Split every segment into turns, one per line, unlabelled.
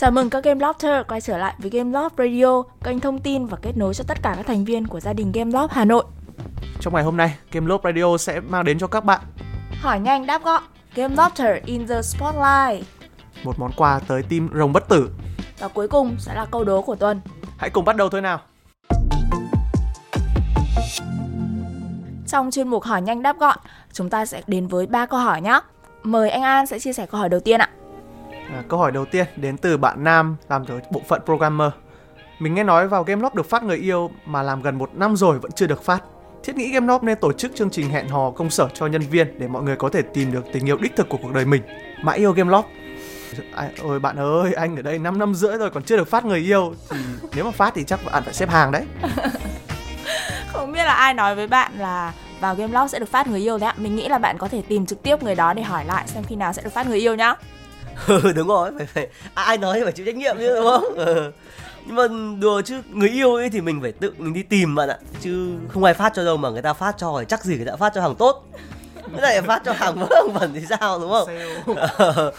Chào mừng các Game Lover quay trở lại với Game Love Radio, kênh thông tin và kết nối cho tất cả các thành viên của gia đình Game Love Hà Nội.
Trong ngày hôm nay, Game Love Radio sẽ mang đến cho các bạn
Hỏi nhanh đáp gọn, Game Lover in the Spotlight.
một món quà tới team rồng bất tử.
Và cuối cùng sẽ là câu đố của tuần.
Hãy cùng bắt đầu thôi nào.
Trong chuyên mục hỏi nhanh đáp gọn, chúng ta sẽ đến với ba câu hỏi nhé. Mời anh An sẽ chia sẻ câu hỏi đầu tiên ạ.
À, câu hỏi đầu tiên đến từ bạn Nam làm từ bộ phận programmer. Mình nghe nói vào Game được phát người yêu mà làm gần một năm rồi vẫn chưa được phát. Thiết nghĩ Game nên tổ chức chương trình hẹn hò công sở cho nhân viên để mọi người có thể tìm được tình yêu đích thực của cuộc đời mình. Mãi yêu Game À, ôi bạn ơi, anh ở đây 5 năm rưỡi rồi còn chưa được phát người yêu thì nếu mà phát thì chắc bạn phải xếp hàng đấy.
Không biết là ai nói với bạn là vào Game sẽ được phát người yêu đấy ạ. Mình nghĩ là bạn có thể tìm trực tiếp người đó để hỏi lại xem khi nào sẽ được phát người yêu nhá.
Ừ đúng rồi, phải phải ai nói thì phải chịu trách nhiệm chứ đúng không? Ừ. Nhưng mà đùa chứ người yêu ấy thì mình phải tự mình đi tìm bạn ạ Chứ không ai phát cho đâu mà người ta phát cho thì chắc gì người ta phát cho hàng tốt Cái này phát cho hàng vớ hàng vẩn thì sao đúng không? Ờ.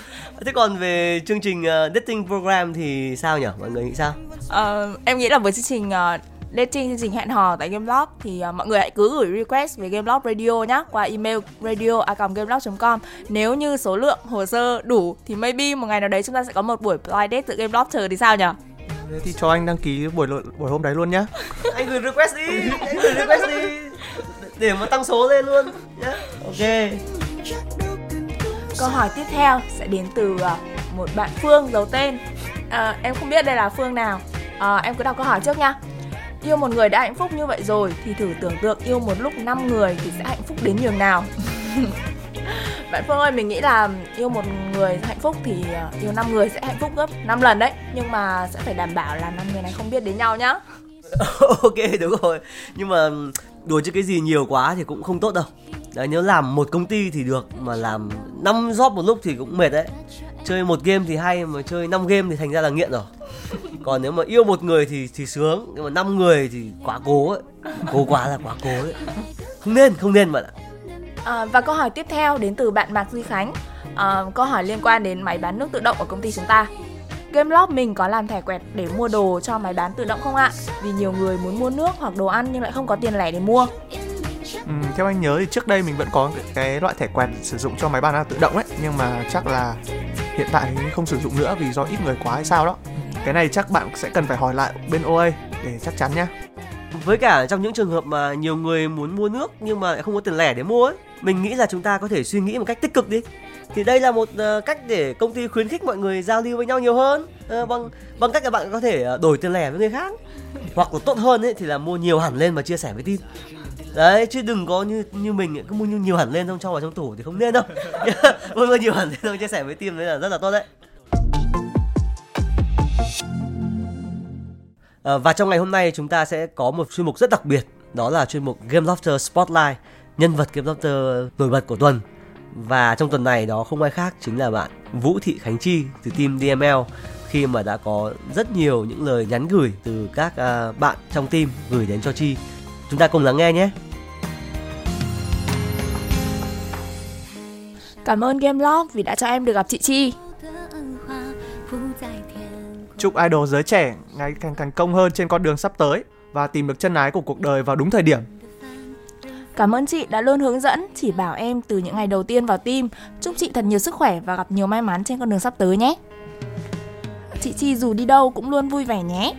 Thế còn về chương trình uh, dating program thì sao nhỉ? Mọi người nghĩ sao?
Ờ, em nghĩ là với chương trình uh, dating chương trình hẹn hò tại Gameloft thì uh, mọi người hãy cứ gửi request về Gameloft Radio nhé qua email radio@gameloft.com. Nếu như số lượng hồ sơ đủ thì maybe một ngày nào đấy chúng ta sẽ có một buổi blind date từ Gameloft chờ thì sao nhỉ?
Thì cho anh đăng ký buổi buổi hôm đấy luôn nhá.
Anh gửi request đi, anh gửi request đi Để mà tăng số lên luôn nhé Ok
Câu hỏi tiếp theo sẽ đến từ uh, một bạn Phương giấu tên. À, em không biết đây là Phương nào. À, em cứ đọc câu hỏi trước nha. Yêu một người đã hạnh phúc như vậy rồi thì thử tưởng tượng yêu một lúc 5 người thì sẽ hạnh phúc đến nhường nào. Bạn Phương ơi, mình nghĩ là yêu một người hạnh phúc thì ờ, yêu 5 người sẽ hạnh phúc gấp 5 lần đấy. Nhưng mà sẽ phải đảm bảo là 5 người này không biết đến nhau nhá.
ok đúng rồi nhưng mà đùa chứ cái gì nhiều quá thì cũng không tốt đâu đấy nếu làm một công ty thì được mà làm 5 job một lúc thì cũng mệt đấy chơi một game thì hay mà chơi 5 game thì thành ra là nghiện rồi còn nếu mà yêu một người thì thì sướng nhưng mà năm người thì quá cố ấy cố quá là quá cố ấy không nên không nên bạn ạ
À, và câu hỏi tiếp theo đến từ bạn Mạc Duy Khánh. À, câu hỏi liên quan đến máy bán nước tự động ở công ty chúng ta. Gameloft mình có làm thẻ quẹt để mua đồ cho máy bán tự động không ạ? Vì nhiều người muốn mua nước hoặc đồ ăn nhưng lại không có tiền lẻ để mua.
Ừ, theo anh nhớ thì trước đây mình vẫn có cái, loại thẻ quẹt sử dụng cho máy bán hàng tự động ấy nhưng mà chắc là hiện tại thì không sử dụng nữa vì do ít người quá hay sao đó. Cái này chắc bạn sẽ cần phải hỏi lại bên OA để chắc chắn nhá.
Với cả trong những trường hợp mà nhiều người muốn mua nước nhưng mà lại không có tiền lẻ để mua ấy, mình nghĩ là chúng ta có thể suy nghĩ một cách tích cực đi. Thì đây là một ờ, cách để công ty khuyến khích mọi người giao lưu với nhau nhiều hơn. Ờ, bằng bằng cách là bạn có thể ờ, đổi tiền lẻ với người khác. Hoặc là tốt hơn ấy, thì là mua nhiều hẳn lên và chia sẻ với team đấy chứ đừng có như như mình ấy, cứ mua nhiều hẳn lên xong cho vào trong tủ thì không nên đâu. Mua mua nhiều hẳn lên xong chia sẻ với team đấy là rất là tốt đấy. À, và trong ngày hôm nay chúng ta sẽ có một chuyên mục rất đặc biệt đó là chuyên mục Game Lofter Spotlight nhân vật Game Lofter nổi bật của tuần. Và trong tuần này đó không ai khác chính là bạn Vũ Thị Khánh Chi từ team DML khi mà đã có rất nhiều những lời nhắn gửi từ các ờ, bạn trong team gửi đến cho Chi. Chúng ta cùng lắng nghe nhé.
Cảm ơn Game Log vì đã cho em được gặp chị Chi.
Chúc idol giới trẻ ngày càng thành công hơn trên con đường sắp tới và tìm được chân ái của cuộc đời vào đúng thời điểm.
Cảm ơn chị đã luôn hướng dẫn, chỉ bảo em từ những ngày đầu tiên vào team. Chúc chị thật nhiều sức khỏe và gặp nhiều may mắn trên con đường sắp tới nhé. Chị Chi dù đi đâu cũng luôn vui vẻ nhé.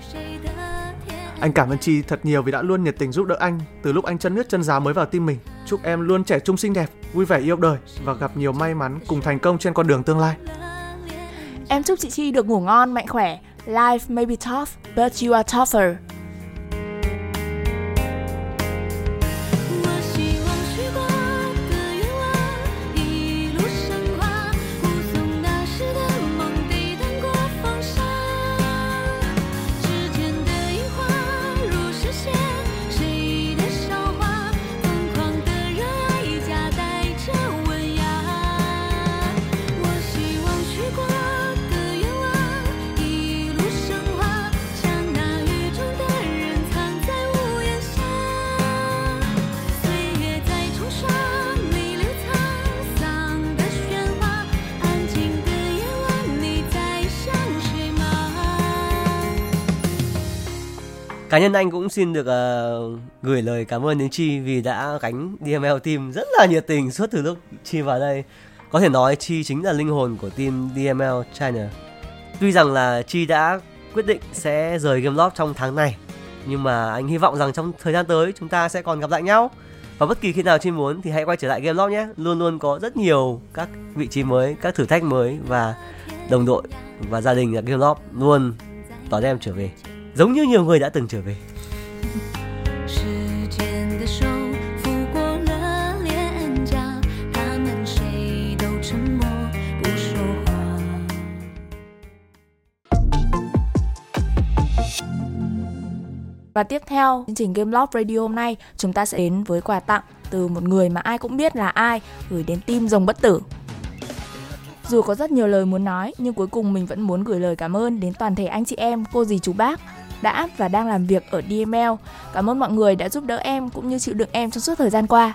Anh cảm ơn Chi thật nhiều vì đã luôn nhiệt tình giúp đỡ anh từ lúc anh chân nước chân giáo mới vào tim mình. Chúc em luôn trẻ trung xinh đẹp, vui vẻ yêu đời và gặp nhiều may mắn cùng thành công trên con đường tương lai.
Em chúc chị Chi được ngủ ngon, mạnh khỏe. Life may be tough, but you are tougher.
Cá nhân anh cũng xin được uh, gửi lời cảm ơn đến Chi vì đã gánh DML team rất là nhiệt tình suốt từ lúc Chi vào đây. Có thể nói Chi chính là linh hồn của team DML China. Tuy rằng là Chi đã quyết định sẽ rời Gameloft trong tháng này, nhưng mà anh hy vọng rằng trong thời gian tới chúng ta sẽ còn gặp lại nhau. Và bất kỳ khi nào Chi muốn thì hãy quay trở lại Gameloft nhé. Luôn luôn có rất nhiều các vị trí mới, các thử thách mới và đồng đội và gia đình ở Gameloft luôn đón em trở về giống như nhiều người đã từng trở về
Và tiếp theo chương trình Game Love Radio hôm nay chúng ta sẽ đến với quà tặng từ một người mà ai cũng biết là ai gửi đến team Rồng Bất Tử. Dù có rất nhiều lời muốn nói nhưng cuối cùng mình vẫn muốn gửi lời cảm ơn đến toàn thể anh chị em, cô dì chú bác đã và đang làm việc ở DML. Cảm ơn mọi người đã giúp đỡ em cũng như chịu đựng em trong suốt thời gian qua.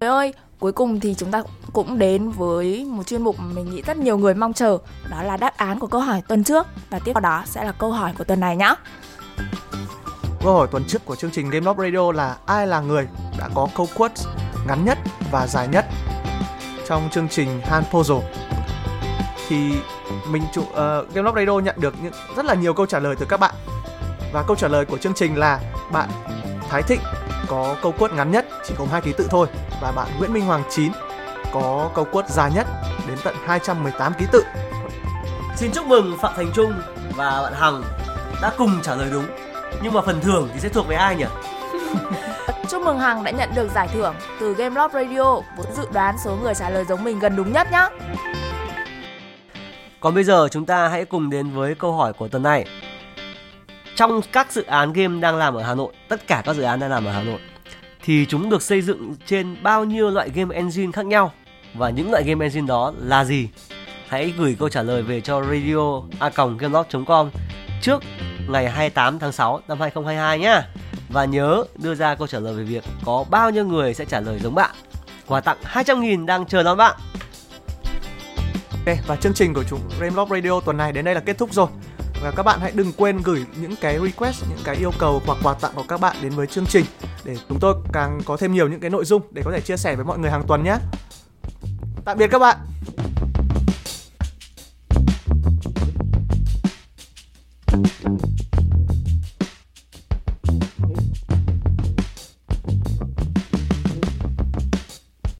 Trời ơi, cuối cùng thì chúng ta cũng đến với một chuyên mục mà mình nghĩ rất nhiều người mong chờ Đó là đáp án của câu hỏi tuần trước Và tiếp theo đó sẽ là câu hỏi của tuần này nhá
Câu hỏi tuần trước của chương trình Game Loft Radio là ai là người đã có câu quote ngắn nhất và dài nhất trong chương trình Han Puzzle. Thì mình chủ uh, Game Loft Radio nhận được những rất là nhiều câu trả lời từ các bạn. Và câu trả lời của chương trình là bạn Thái Thịnh có câu quote ngắn nhất chỉ gồm hai ký tự thôi và bạn Nguyễn Minh Hoàng 9 có câu quote dài nhất đến tận 218 ký tự.
Xin chúc mừng Phạm Thành Trung và bạn Hằng đã cùng trả lời đúng. Nhưng mà phần thưởng thì sẽ thuộc về ai nhỉ?
Chúc mừng Hằng đã nhận được giải thưởng từ Game Loft Radio với dự đoán số người trả lời giống mình gần đúng nhất nhá
Còn bây giờ chúng ta hãy cùng đến với câu hỏi của tuần này. Trong các dự án game đang làm ở Hà Nội, tất cả các dự án đang làm ở Hà Nội thì chúng được xây dựng trên bao nhiêu loại game engine khác nhau và những loại game engine đó là gì? Hãy gửi câu trả lời về cho radio a com trước ngày 28 tháng 6 năm 2022 nhé. Và nhớ đưa ra câu trả lời về việc có bao nhiêu người sẽ trả lời giống bạn. Quà tặng 200.000 đang chờ đón bạn.
Ok, và chương trình của chúng Game Radio tuần này đến đây là kết thúc rồi và các bạn hãy đừng quên gửi những cái request, những cái yêu cầu hoặc quà tặng của các bạn đến với chương trình để chúng tôi càng có thêm nhiều những cái nội dung để có thể chia sẻ với mọi người hàng tuần nhé tạm biệt các bạn